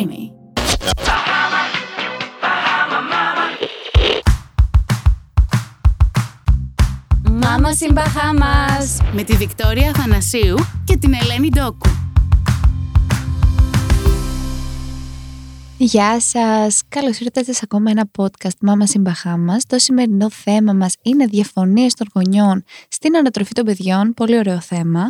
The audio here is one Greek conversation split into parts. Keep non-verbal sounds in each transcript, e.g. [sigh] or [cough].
Creamy. Μάμα in Bahamas. Με τη Βικτόρια Αθανασίου και την Ελένη Ντόκου. Γεια σας! Καλώς ήρθατε σε ακόμα ένα podcast Mama in Bahamas. Το σημερινό θέμα μας είναι διαφωνίες των γονιών στην ανατροφή των παιδιών. Πολύ ωραίο θέμα.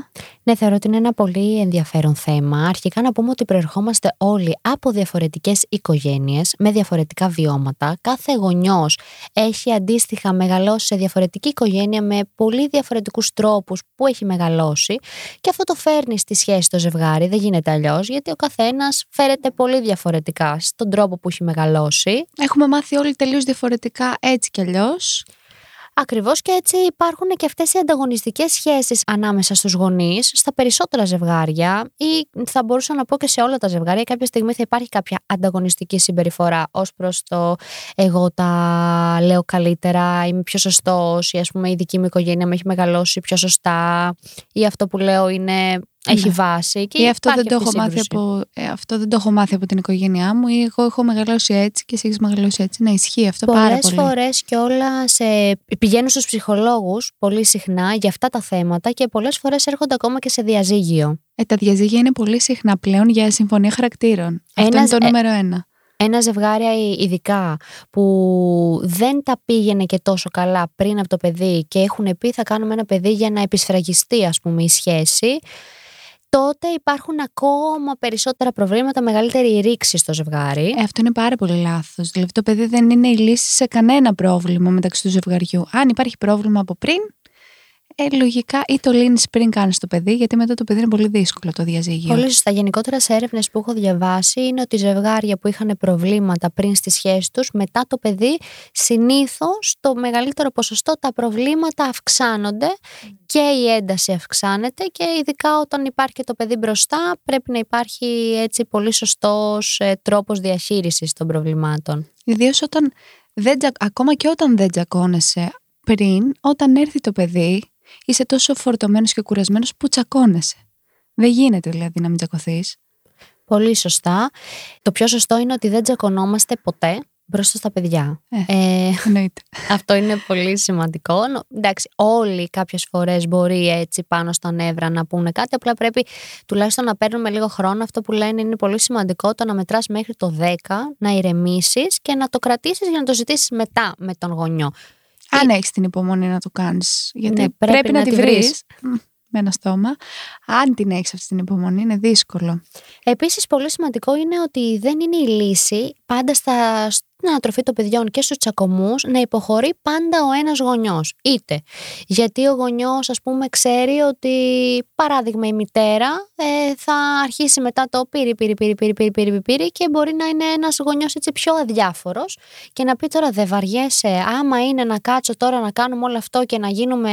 Ναι, θεωρώ ότι είναι ένα πολύ ενδιαφέρον θέμα. Αρχικά να πούμε ότι προερχόμαστε όλοι από διαφορετικές οικογένειες, με διαφορετικά βιώματα. Κάθε γονιός έχει αντίστοιχα μεγαλώσει σε διαφορετική οικογένεια με πολύ διαφορετικούς τρόπους που έχει μεγαλώσει. Και αυτό το φέρνει στη σχέση το ζευγάρι. Δεν γίνεται αλλιώς, γιατί ο καθένας φέρεται πολύ διαφορετικά στον τρόπο που έχει μεγαλώσει. Έχουμε μάθει όλοι τελείως διαφορετικά έτσι κι αλλιώς. Ακριβώς και έτσι υπάρχουν και αυτές οι ανταγωνιστικές σχέσεις ανάμεσα στους γονείς, στα περισσότερα ζευγάρια, ή θα μπορούσα να πω και σε όλα τα ζευγάρια. Κάποια στιγμή θα υπάρχει κάποια ανταγωνιστική συμπεριφορά ως προς το εγώ τα λέω καλύτερα, είμαι πιο σωστός, ή ας πούμε η δική μου οικογένεια με έχει μεγαλώσει πιο σωστά, ή αυτό που λέω είναι έχει ναι. βάση. Και ή αυτό δεν, το έχω μάθει από, ε, αυτό δεν το έχω μάθει από την οικογένειά μου, ή εγώ έχω μεγαλώσει έτσι και εσύ έχεις μεγαλώσει έτσι. Να ισχύει αυτό Πολλές πάρα πολύ. Πολλέ φορές και όλα σε... πηγαίνουν στους ψυχολόγους πολύ συχνά για αυτά τα θέματα και πολλές φορές έρχονται ακόμα και σε διαζύγιο. Ε, τα διαζύγια είναι πολύ συχνά πλέον για συμφωνία χαρακτήρων. Αυτό είναι το ε, νούμερο ένα ένα ζευγάρι ειδικά που δεν τα πήγαινε και τόσο καλά πριν από το παιδί και έχουν πει θα κάνουμε ένα παιδί για να επισφραγιστεί ας πούμε η σχέση τότε υπάρχουν ακόμα περισσότερα προβλήματα, μεγαλύτερη ρήξη στο ζευγάρι. Ε, αυτό είναι πάρα πολύ λάθος. Δηλαδή, το παιδί δεν είναι η λύση σε κανένα πρόβλημα μεταξύ του ζευγαριού. Αν υπάρχει πρόβλημα από πριν, ε, λογικά ή το λύνεις πριν κάνεις το παιδί, γιατί μετά το παιδί είναι πολύ δύσκολο το διαζύγιο. Πολύ σωστά. Γενικότερα σε έρευνες που έχω διαβάσει είναι ότι ζευγάρια που είχαν προβλήματα πριν στη σχέση τους, μετά το παιδί, συνήθως το μεγαλύτερο ποσοστό τα προβλήματα αυξάνονται και η ένταση αυξάνεται και ειδικά όταν υπάρχει και το παιδί μπροστά πρέπει να υπάρχει έτσι πολύ σωστός ε, τρόπος διαχείρισης των προβλημάτων. Ιδίως όταν δεν, ακόμα και όταν δεν τζακώνεσαι πριν, όταν έρθει το παιδί είσαι τόσο φορτωμένος και κουρασμένος που τσακώνεσαι. Δεν γίνεται δηλαδή να μην τσακωθείς. Πολύ σωστά. Το πιο σωστό είναι ότι δεν τσακωνόμαστε ποτέ μπροστά στα παιδιά. Ε, ε, [laughs] αυτό είναι πολύ σημαντικό. Εντάξει, όλοι κάποιες φορές μπορεί έτσι πάνω στα νεύρα να πούνε κάτι. Απλά πρέπει τουλάχιστον να παίρνουμε λίγο χρόνο. Αυτό που λένε είναι πολύ σημαντικό το να μετράς μέχρι το 10, να ηρεμήσεις και να το κρατήσεις για να το ζητήσεις μετά με τον γονιό. Αν έχεις την υπομονή να το κάνεις. Γιατί ναι, πρέπει, να, τη βρεις με ένα στόμα. Αν την έχεις αυτή την υπομονή, είναι δύσκολο. Επίσης, πολύ σημαντικό είναι ότι δεν είναι η λύση πάντα στα, στην ανατροφή των παιδιών και στους τσακωμούς να υποχωρεί πάντα ο ένας γονιός. Είτε γιατί ο γονιός, ας πούμε, ξέρει ότι, παράδειγμα, η μητέρα ε, θα αρχίσει μετά το πύρι, πύρι, πύρι, πύρι, πύρι, πύρι, πύρι και μπορεί να είναι ένας γονιός έτσι πιο αδιάφορος και να πει τώρα δεν βαριέσαι. Άμα είναι να κάτσω τώρα να κάνουμε όλο αυτό και να γίνουμε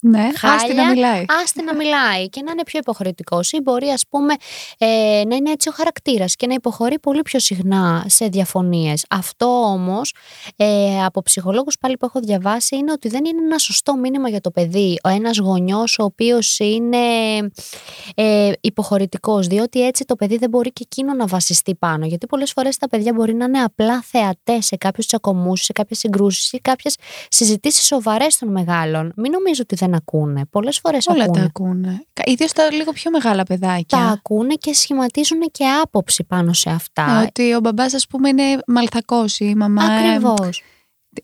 ναι, άστι να μιλάει. Άστι να μιλάει και να είναι πιο υποχρεωτικός. Ή μπορεί, ας πούμε, ε, να είναι έτσι ο χαρακτήρας και να υποχωρεί πολύ πιο συχνά σε διαφωνίες. Αυτό όμως, ε, από ψυχολόγους πάλι που έχω διαβάσει, είναι ότι δεν είναι ένα σωστό μήνυμα για το παιδί. Ο ένας γονιός ο οποίος είναι ε, υποχωρητικός, διότι έτσι το παιδί δεν μπορεί και εκείνο να βασιστεί πάνω. Γιατί πολλές φορές τα παιδιά μπορεί να είναι απλά θεατές σε κάποιους τσακωμούς, σε κάποιες συγκρούσεις ή κάποιες συζητήσεις σοβαρές των μεγάλων. Μην νομίζω ότι δεν δεν ακούνε. Πολλές φορές ακούνε. Όλα τα ακούνε. Ιδίως τα λίγο πιο μεγάλα παιδάκια. Τα ακούνε και σχηματίζουν και άποψη πάνω σε αυτά. Ε, ότι ο μπαμπάς, ας πούμε, είναι μαλθακός ή η μαμά. Ακριβώς.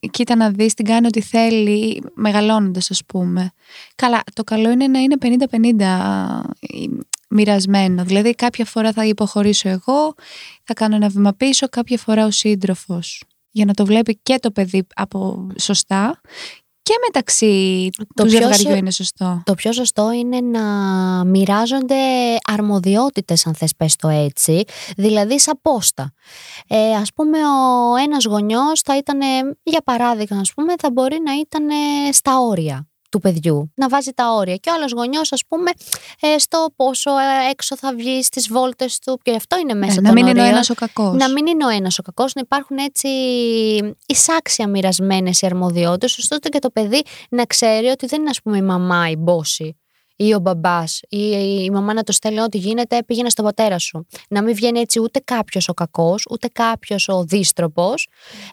Ε, κοίτα να δεις, την κάνει ό,τι θέλει, μεγαλώνοντας ας πούμε. Καλά, το καλό είναι να είναι 50-50 ε, μοιρασμένο. Δηλαδή κάποια φορά θα υποχωρήσω εγώ, θα κάνω ένα βήμα πίσω, κάποια φορά ο σύντροφος. Για να το βλέπει και το παιδί από σωστά και μεταξύ το του ζευγαριού είναι σωστό. Το πιο σωστό είναι να μοιράζονται αρμοδιότητες αν θες πες το έτσι, δηλαδή σαν πόστα. Ε, ας πούμε ο ένας γονιός θα ήταν, για παράδειγμα ας πούμε, θα μπορεί να ήταν στα όρια του παιδιού. Να βάζει τα όρια. Και ο άλλος γονιός, ας πούμε, ε, στο πόσο ε, έξω θα βγει, στις βόλτες του. Και αυτό είναι μέσα ναι, Να μην είναι ο ένας ο κακός. Να μην είναι ο ένας ο κακός, να υπάρχουν έτσι εισάξια μοιρασμένες οι αρμοδιότητες, ώστε και το παιδί να ξέρει ότι δεν είναι, ας πούμε, η μαμά η μπόση ή ο μπαμπάς ή η μαμά να το στέλνει ό,τι γίνεται, πήγαινε στον πατέρα σου. Να μην βγαίνει έτσι ούτε κάποιος ο κακός, ούτε κάποιος ο δίστροπο,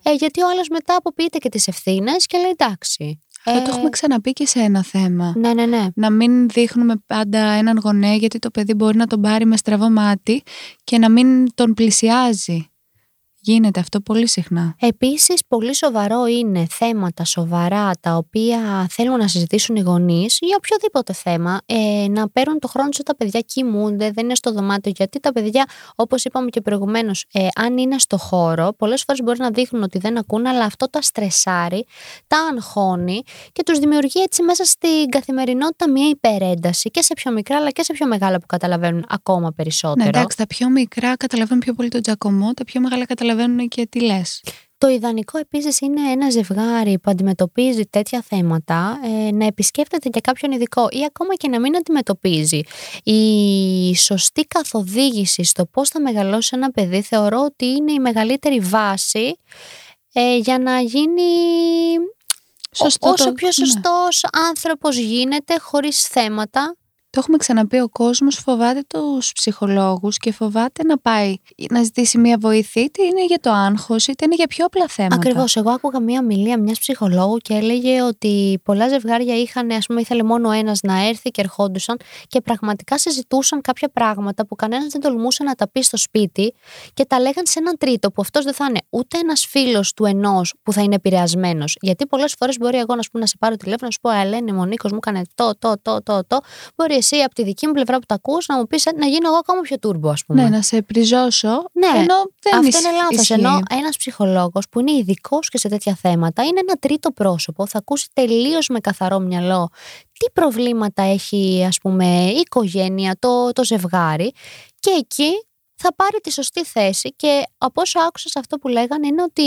ε, γιατί ο άλλος μετά αποποιείται και τις ευθύνες και λέει εντάξει. Αυτό το έχουμε ξαναπεί και σε ένα θέμα. Ναι, ναι, ναι. Να μην δείχνουμε πάντα έναν γονέα γιατί το παιδί μπορεί να τον πάρει με στραβό μάτι και να μην τον πλησιάζει. Γίνεται αυτό πολύ συχνά. Επίσης, πολύ σοβαρό είναι θέματα σοβαρά τα οποία θέλουν να συζητήσουν οι γονείς για οποιοδήποτε θέμα, ε, να παίρνουν το χρόνο τους τα παιδιά κοιμούνται, δεν είναι στο δωμάτιο, γιατί τα παιδιά, όπως είπαμε και προηγουμένως, ε, αν είναι στο χώρο, πολλές φορές μπορεί να δείχνουν ότι δεν ακούν, αλλά αυτό τα στρεσάρει, τα αγχώνει και τους δημιουργεί έτσι μέσα στην καθημερινότητα μια υπερένταση και σε πιο μικρά αλλά και σε πιο μεγάλα που καταλαβαίνουν ακόμα περισσότερο. Ναι, εντάξει, τα πιο μικρά καταλαβαίνουν πιο πολύ τον τζακωμό, τα πιο μεγάλα καταλαβαίνουν και τι λες. Το ιδανικό επίσης είναι ένα ζευγάρι που αντιμετωπίζει τέτοια θέματα ε, να επισκέπτεται και κάποιον ειδικό ή ακόμα και να μην αντιμετωπίζει. Η σωστή καθοδήγηση στο πώς θα μεγαλώσει ένα παιδί θεωρώ ότι είναι η μεγαλύτερη βάση ε, για να γίνει Σωστό όσο πιο ναι. σωστός άνθρωπος γίνεται χωρίς θέματα το έχουμε ξαναπεί, ο κόσμος φοβάται τους ψυχολόγους και φοβάται να πάει να ζητήσει μια βοήθεια, είτε είναι για το άγχος, είτε είναι για πιο απλά θέματα. Ακριβώς. Εγώ άκουγα μια μιλία μιας ψυχολόγου και έλεγε ότι πολλά ζευγάρια είχαν, ας πούμε, ήθελε μόνο ένας να έρθει και ερχόντουσαν και πραγματικά συζητούσαν κάποια πράγματα που κανένας δεν τολμούσε να τα πει στο σπίτι και τα λέγαν σε έναν τρίτο, που αυτός δεν θα είναι ούτε ένας φίλος του ενός που θα είναι επηρεασμένος. Γιατί πολλές φορές μπορεί εγώ να, να σε πάρω τηλέφωνο να σου πω, Ελένη, Μονίκος μου έκανε το, το, το, το, το. Μπορεί εσύ από τη δική μου πλευρά που τα ακούς να μου πεις «Ε, να γίνω εγώ ακόμα πιο τούρμπο, ας πούμε. Ναι, να σε πριζώσω. Ναι, ενώ δεν αυτό είναι λάθος. Ενώ ένας ψυχολόγος που είναι ειδικός και σε τέτοια θέματα είναι ένα τρίτο πρόσωπο, θα ακούσει τελείως με καθαρό μυαλό τι προβλήματα έχει ας πούμε η οικογένεια, το, το ζευγάρι και εκεί θα πάρει τη σωστή θέση και από όσο άκουσα σε αυτό που λέγανε είναι ότι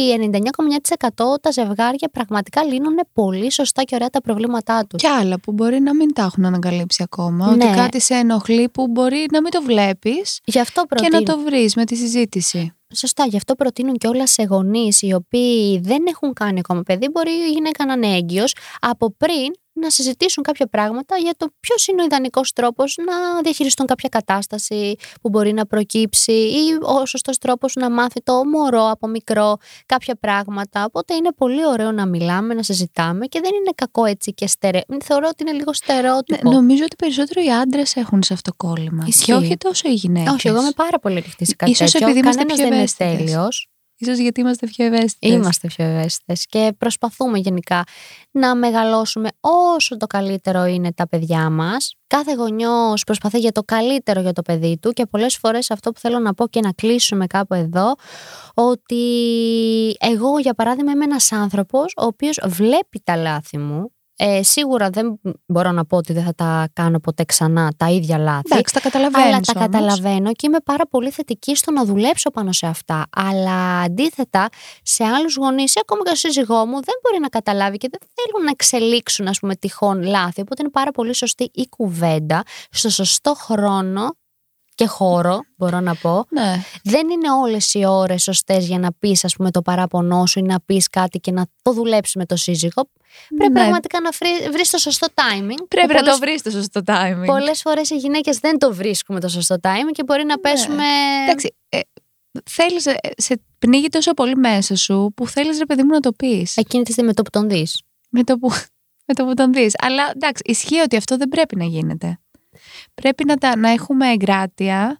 99,9% τα ζευγάρια πραγματικά λύνουν πολύ σωστά και ωραία τα προβλήματά τους. Και άλλα που μπορεί να μην τα έχουν ανακαλύψει ακόμα. Ναι. Ότι κάτι σε ενοχλεί που μπορεί να μην το βλέπεις και να το βρεις με τη συζήτηση. Σωστά, γι' αυτό προτείνουν και όλα σε γονείς οι οποίοι δεν έχουν κάνει ακόμα παιδί. Μπορεί η γυναίκα να είναι έγκυος από πριν να συζητήσουν κάποια πράγματα για το ποιος είναι ο ιδανικός τρόπος να διαχειριστούν κάποια κατάσταση που μπορεί να προκύψει ή ο σωστός τρόπος να μάθει το μωρό από μικρό κάποια πράγματα. Οπότε είναι πολύ ωραίο να μιλάμε, να συζητάμε και δεν είναι κακό έτσι και στερε... Θεωρώ ότι είναι λίγο στερεότυπο. Ναι, νομίζω ότι περισσότερο οι άντρες έχουν σε αυτό κόλλημα. Ισχύει. Και όχι τόσο οι γυναίκες. Όχι, εγώ είμαι πάρα πολύ ανοιχτή σε κάτι Ίσως τέτοιο. Επειδή είμαστε πιο δεν είναι τέλειος. Ίσως γιατί είμαστε πιο ευαίσθητες. Είμαστε πιο ευαίσθητες και προσπαθούμε γενικά να μεγαλώσουμε όσο το καλύτερο είναι τα παιδιά μας. Κάθε γονιός προσπαθεί για το καλύτερο για το παιδί του και πολλές φορές αυτό που θέλω να πω και να κλείσουμε κάπου εδώ ότι εγώ για παράδειγμα είμαι ένας άνθρωπος ο οποίος βλέπει τα λάθη μου ε, σίγουρα δεν μπορώ να πω ότι δεν θα τα κάνω ποτέ ξανά τα ίδια λάθη. Εντάξει, τα καταλαβαίνω. Αλλά τα καταλαβαίνω και είμαι πάρα πολύ θετική στο να δουλέψω πάνω σε αυτά. Αλλά αντίθετα, σε άλλους γονείς, ακόμα και ο σύζυγό μου, δεν μπορεί να καταλάβει και δεν θέλουν να εξελίξουν, ας πούμε, τυχόν λάθη. Οπότε είναι πάρα πολύ σωστή η κουβέντα στο σωστό χρόνο και χώρο, μπορώ να πω. Ναι. Δεν είναι όλες οι ώρες σωστές για να πεις, ας πούμε, το παράπονό σου ή να πεις κάτι και να το δουλέψεις με το σύζυγο. Πρέπει ναι. πραγματικά να βρεις το σωστό timing. Πρέπει να το βρεις το σωστό timing. Πολλές φορές οι γυναίκες δεν το βρίσκουμε το σωστό timing και μπορεί να ναι. πέσουμε. Εντάξει. Ε, θέλεις, ε, σε πνίγει τόσο πολύ μέσα σου που θέλεις, ρε παιδί μου, να το πεις. Εκείνη τη στιγμή με το που τον δεις. Με το που, [laughs] με το που τον δεις. Αλλά εντάξει, ισχύει ότι αυτό δεν πρέπει να γίνεται. Πρέπει να, τα, να έχουμε εγκράτεια,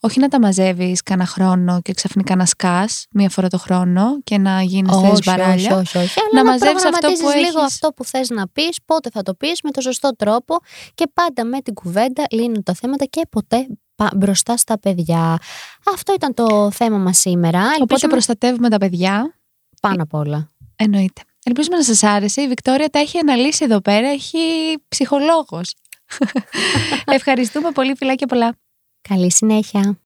όχι να τα μαζεύεις κανένα χρόνο και ξαφνικά να σκάς μία φορά το χρόνο και να γίνεις τρει μπαράλια. Όχι, όχι, όχι. Αλλά να, μαζεύει αυτό που λίγο αυτό που θες να πεις, πότε θα το πεις με τον σωστό τρόπο και πάντα με την κουβέντα λύνουν τα θέματα και ποτέ μπροστά στα παιδιά. Αυτό ήταν το θέμα μας σήμερα. Οπότε προστατεύουμε τα παιδιά. Πάνω απ' όλα. Εννοείται. Ελπίζουμε να σας άρεσε. Η Βικτόρια τα έχει αναλύσει εδώ πέρα. Έχει ψυχολόγος. Ευχαριστούμε πολύ, φιλάκια πολλά. Καλή συνέχεια.